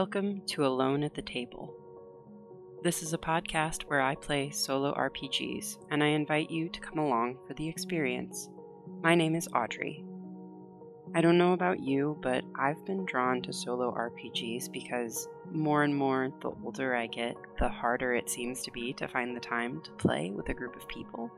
Welcome to Alone at the Table. This is a podcast where I play solo RPGs, and I invite you to come along for the experience. My name is Audrey. I don't know about you, but I've been drawn to solo RPGs because more and more the older I get, the harder it seems to be to find the time to play with a group of people.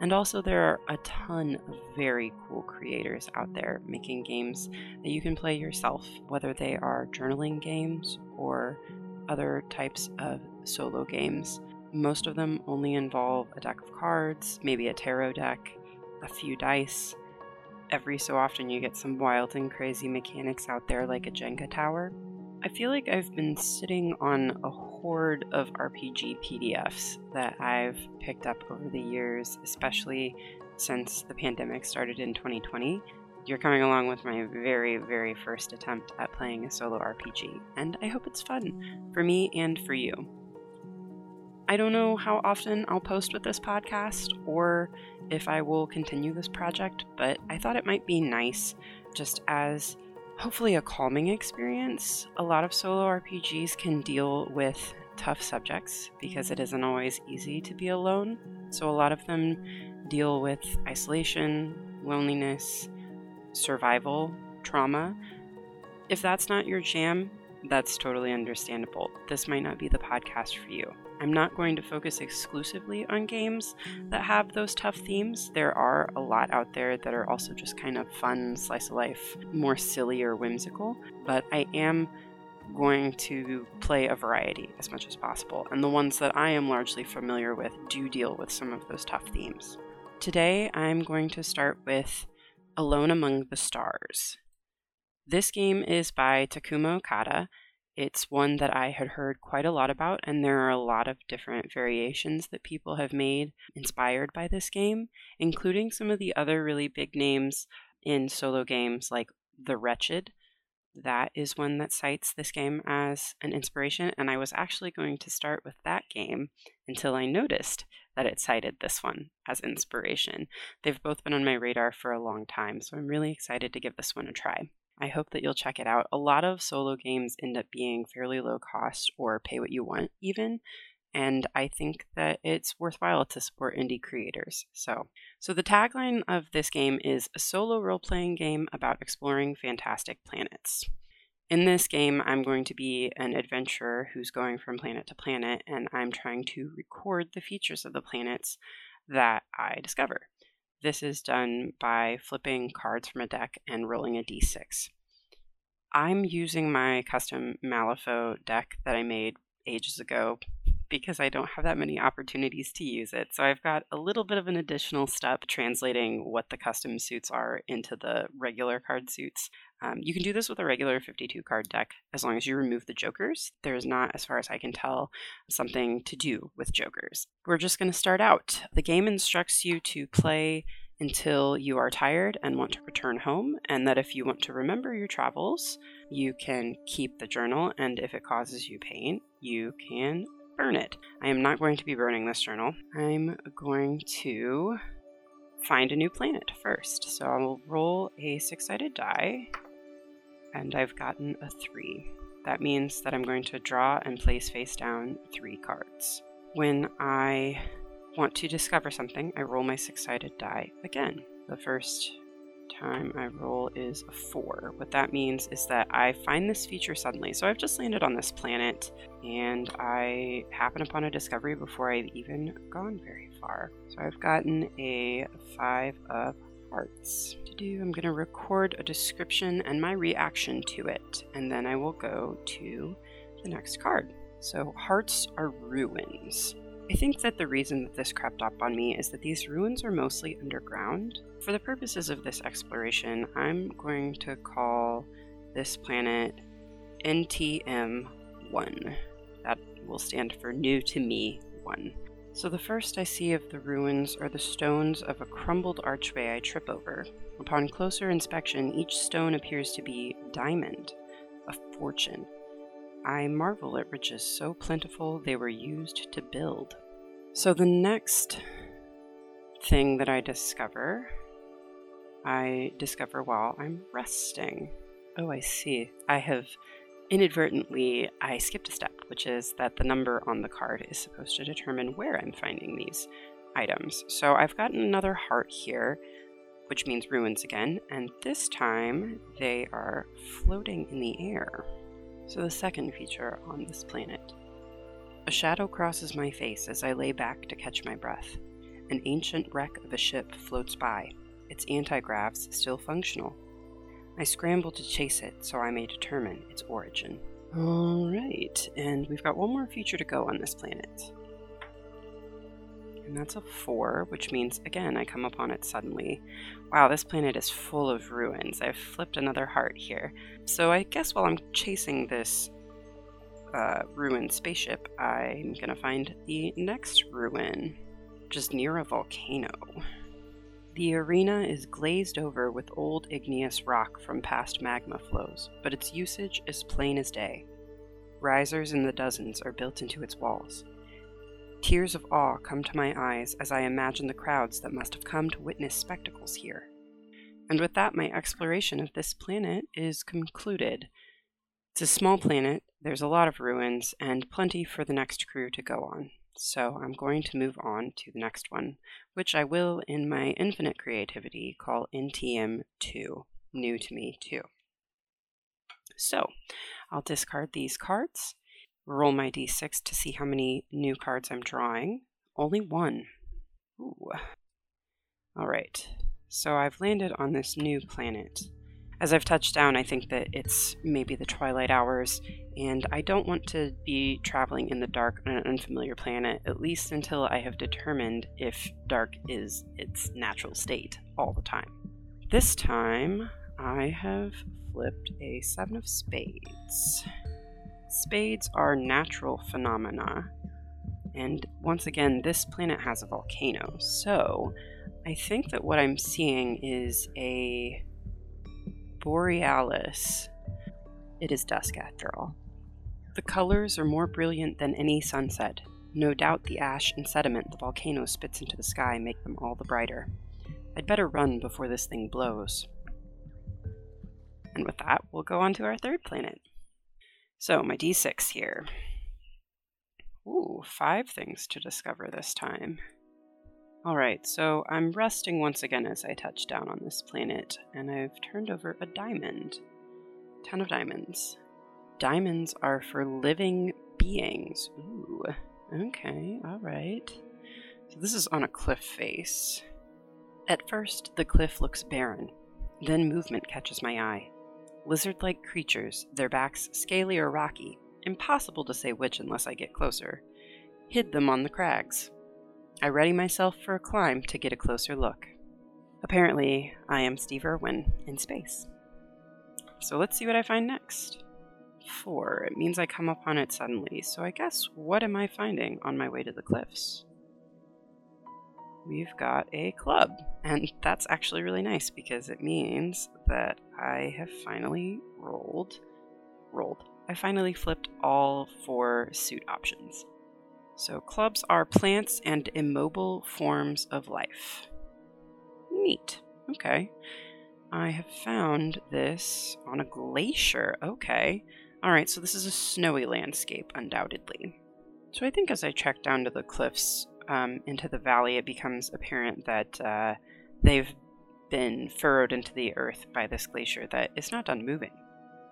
And also, there are a ton of very cool creators out there making games that you can play yourself, whether they are journaling games or other types of solo games. Most of them only involve a deck of cards, maybe a tarot deck, a few dice. Every so often, you get some wild and crazy mechanics out there, like a Jenga tower. I feel like I've been sitting on a hoard of RPG PDFs that I've picked up over the years, especially since the pandemic started in 2020. You're coming along with my very, very first attempt at playing a solo RPG, and I hope it's fun for me and for you. I don't know how often I'll post with this podcast or if I will continue this project, but I thought it might be nice just as hopefully a calming experience. A lot of solo RPGs can deal with tough subjects because it mm-hmm. isn't always easy to be alone. So, a lot of them deal with isolation, loneliness, survival, trauma. If that's not your jam, that's totally understandable. This might not be the podcast for you. I'm not going to focus exclusively on games that have those tough themes. There are a lot out there that are also just kind of fun, slice of life, more silly or whimsical, but I am going to play a variety as much as possible, and the ones that I am largely familiar with do deal with some of those tough themes. Today, I'm going to start with Alone Among the Stars. This game is by Takuma Okada, it's one that I had heard quite a lot about, and there are a lot of different variations that people have made inspired by this game, including some of the other really big names in solo games like The Wretched. That is one that cites this game as an inspiration, and I was actually going to start with that game until I noticed that it cited this one as inspiration. They've both been on my radar for a long time, so I'm really excited to give this one a try. I hope that you'll check it out. A lot of solo games end up being fairly low cost or pay what you want, even. And I think that it's worthwhile to support indie creators. So, so the tagline of this game is a solo role-playing game about exploring fantastic planets. In this game, I'm going to be an adventurer who's going from planet to planet, and I'm trying to record the features of the planets that I discover. This is done by flipping cards from a deck and rolling a d6. I'm using my custom Malifaux deck that I made ages ago because I don't have that many opportunities to use it. So I've got a little bit of an additional step translating what the custom suits are into the regular card suits. Um, you can do this with a regular 52 card deck as long as you remove the jokers. There's not, as far as I can tell, something to do with jokers. We're just going to start out. The game instructs you to play until you are tired and want to return home, and that if you want to remember your travels, you can keep the journal, and if it causes you pain, you can burn it. I am not going to be burning this journal. I'm going to find a new planet first. So I'll roll a six sided die and I've gotten a three. That means that I'm going to draw and place face down three cards. When I want to discover something, I roll my six sided die again. The first time I roll is a four. What that means is that I find this feature suddenly. So I've just landed on this planet and I happen upon a discovery before I've even gone very far. So I've gotten a five of hearts. To do, I'm going to record a description and my reaction to it, and then I will go to the next card. So, hearts are ruins. I think that the reason that this crept up on me is that these ruins are mostly underground. For the purposes of this exploration, I'm going to call this planet NTM 1. That will stand for New to Me 1. So the first I see of the ruins are the stones of a crumbled archway I trip over. Upon closer inspection, each stone appears to be diamond, a fortune. I marvel at riches so plentiful they were used to build. So the next thing that I discover, I discover while I'm resting. Oh, I see. I have inadvertently, I skipped a step, which is that the number on the card is supposed to determine where I'm finding these items. So I've gotten another heart here, which means ruins again, and this time they are floating in the air. So the second feature on this planet. A shadow crosses my face as I lay back to catch my breath. An ancient wreck of a ship floats by, its anti-gravs still functional. I scramble to chase it so I may determine its origin. Alright, and we've got one more feature to go on this planet. And that's a 4, which means, again, I come upon it suddenly. Wow, this planet is full of ruins. I've flipped another heart here. So I guess while I'm chasing this uh, ruined spaceship, I'm gonna find the next ruin, just near a volcano. The arena is glazed over with old igneous rock from past magma flows, but its usage is plain as day. Risers in the dozens are built into its walls. Tears of awe come to my eyes as I imagine the crowds that must have come to witness spectacles here. And with that, my exploration of this planet is concluded. It's a small planet, there's a lot of ruins, and plenty for the next crew to go on. So I'm going to move on to the next one, which I will, in my infinite creativity, call NTM2, new to me too. So I'll discard these cards, roll my d6 to see how many new cards I'm drawing. Only one. Ooh. All right, so I've landed on this new planet. As I've touched down, I think that it's maybe the twilight hours, and I don't want to be traveling in the dark on an unfamiliar planet, at least until I have determined if dark is its natural state all the time. This time, I have flipped a Seven of Spades. Spades are natural phenomena, and once again, this planet has a volcano, so I think that what I'm seeing is a borealis. It is dusk after all. The colors are more brilliant than any sunset. No doubt the ash and sediment the volcano spits into the sky make them all the brighter. I'd better run before this thing blows. And with that, we'll go on to our third planet. So, my d6 here. Ooh, five things to discover this time. Alright, so I'm resting once again as I touch down on this planet, and I've turned over a diamond. Ten of diamonds. Diamonds are for living beings. Ooh, okay, alright. So this is on a cliff face. At first, the cliff looks barren. Then movement catches my eye. Lizard like creatures, their backs scaly or rocky, impossible to say which unless I get closer, hid them on the crags. I ready myself for a climb to get a closer look. Apparently, I am Steve Irwin in space. So let's see what I find next. Four. It means I come upon it suddenly, so I guess what am I finding on my way to the cliffs? We've got a club, and that's actually really nice because it means that I have finally rolled. Rolled. I finally flipped all four suit options. So, clubs are plants and immobile forms of life. Neat. Okay. I have found this on a glacier. Okay. Alright, so this is a snowy landscape, undoubtedly. So I think as I trek down to the cliffs um, into the valley, it becomes apparent that uh, they've been furrowed into the earth by this glacier that is not done moving.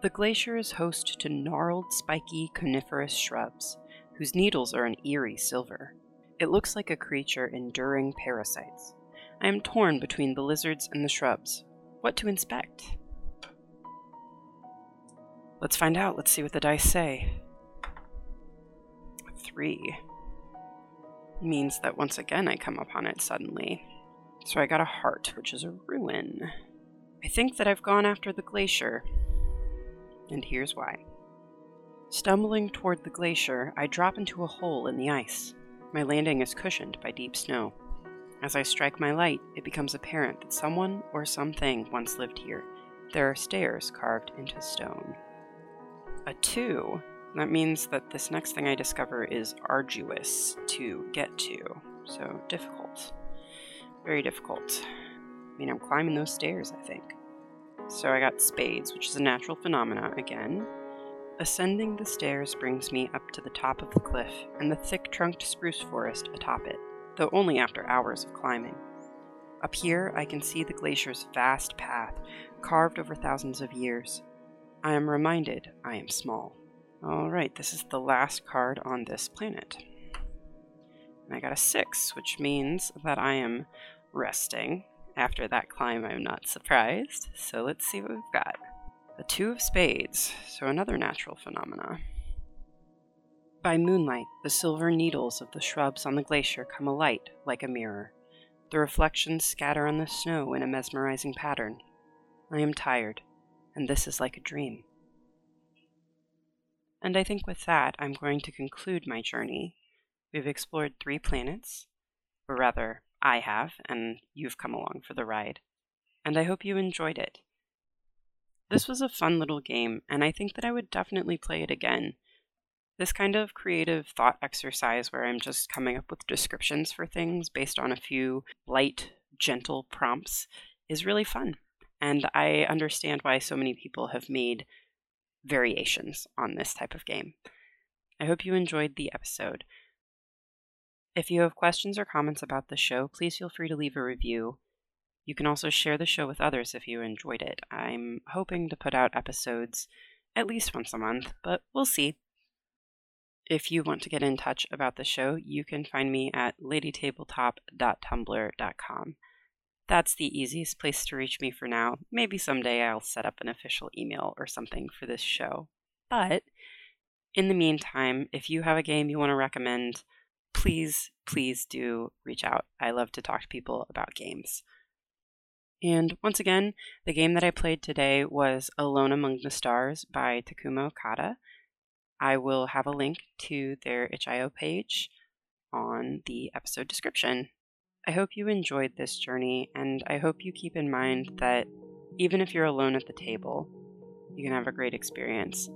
The glacier is host to gnarled, spiky coniferous shrubs whose needles are an eerie silver. It looks like a creature enduring parasites. I am torn between the lizards and the shrubs. What to inspect? Let's find out. Let's see what the dice say. Three means that once again I come upon it suddenly. So I got a heart, which is a ruin. I think that I've gone after the glacier. And here's why. Stumbling toward the glacier, I drop into a hole in the ice. My landing is cushioned by deep snow. As I strike my light, it becomes apparent that someone or something once lived here. There are stairs carved into stone. A 2. That means that this next thing I discover is arduous to get to. So, difficult. Very difficult. I mean, I'm climbing those stairs, I think. So I got spades, which is a natural phenomena again Ascending the stairs brings me up to the top of the cliff and the thick trunked spruce forest atop it, though only after hours of climbing. Up here, I can see the glacier's vast path, carved over thousands of years. I am reminded I am small. Alright, this is the last card on this planet. And I got a 6, which means that I am resting. After that climb, I'm not surprised. So let's see what we've got. The Two of Spades, so another natural phenomena. By moonlight, the silver needles of the shrubs on the glacier come alight like a mirror. The reflections scatter on the snow in a mesmerizing pattern. I am tired, and this is like a dream. And I think with that, I'm going to conclude my journey. We've explored three planets, or rather, I have, and you've come along for the ride. And I hope you enjoyed it. This was a fun little game, and I think that I would definitely play it again. This kind of creative thought exercise where I'm just coming up with descriptions for things based on a few light, gentle prompts is really fun. And I understand why so many people have made variations on this type of game. I hope you enjoyed the episode. If you have questions or comments about the show, please feel free to leave a review. You can also share the show with others if you enjoyed it. I'm hoping to put out episodes at least once a month, but we'll see. If you want to get in touch about the show, you can find me at ladytabletop.tumblr.com. That's the easiest place to reach me for now. Maybe someday I'll set up an official email or something for this show. But in the meantime, if you have a game you want to recommend, please, please do reach out. I love to talk to people about games. And once again, the game that I played today was Alone Among the Stars by Takuma Okada. I will have a link to their itch.io page on the episode description. I hope you enjoyed this journey, and I hope you keep in mind that even if you're alone at the table, you can have a great experience.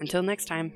Until next time.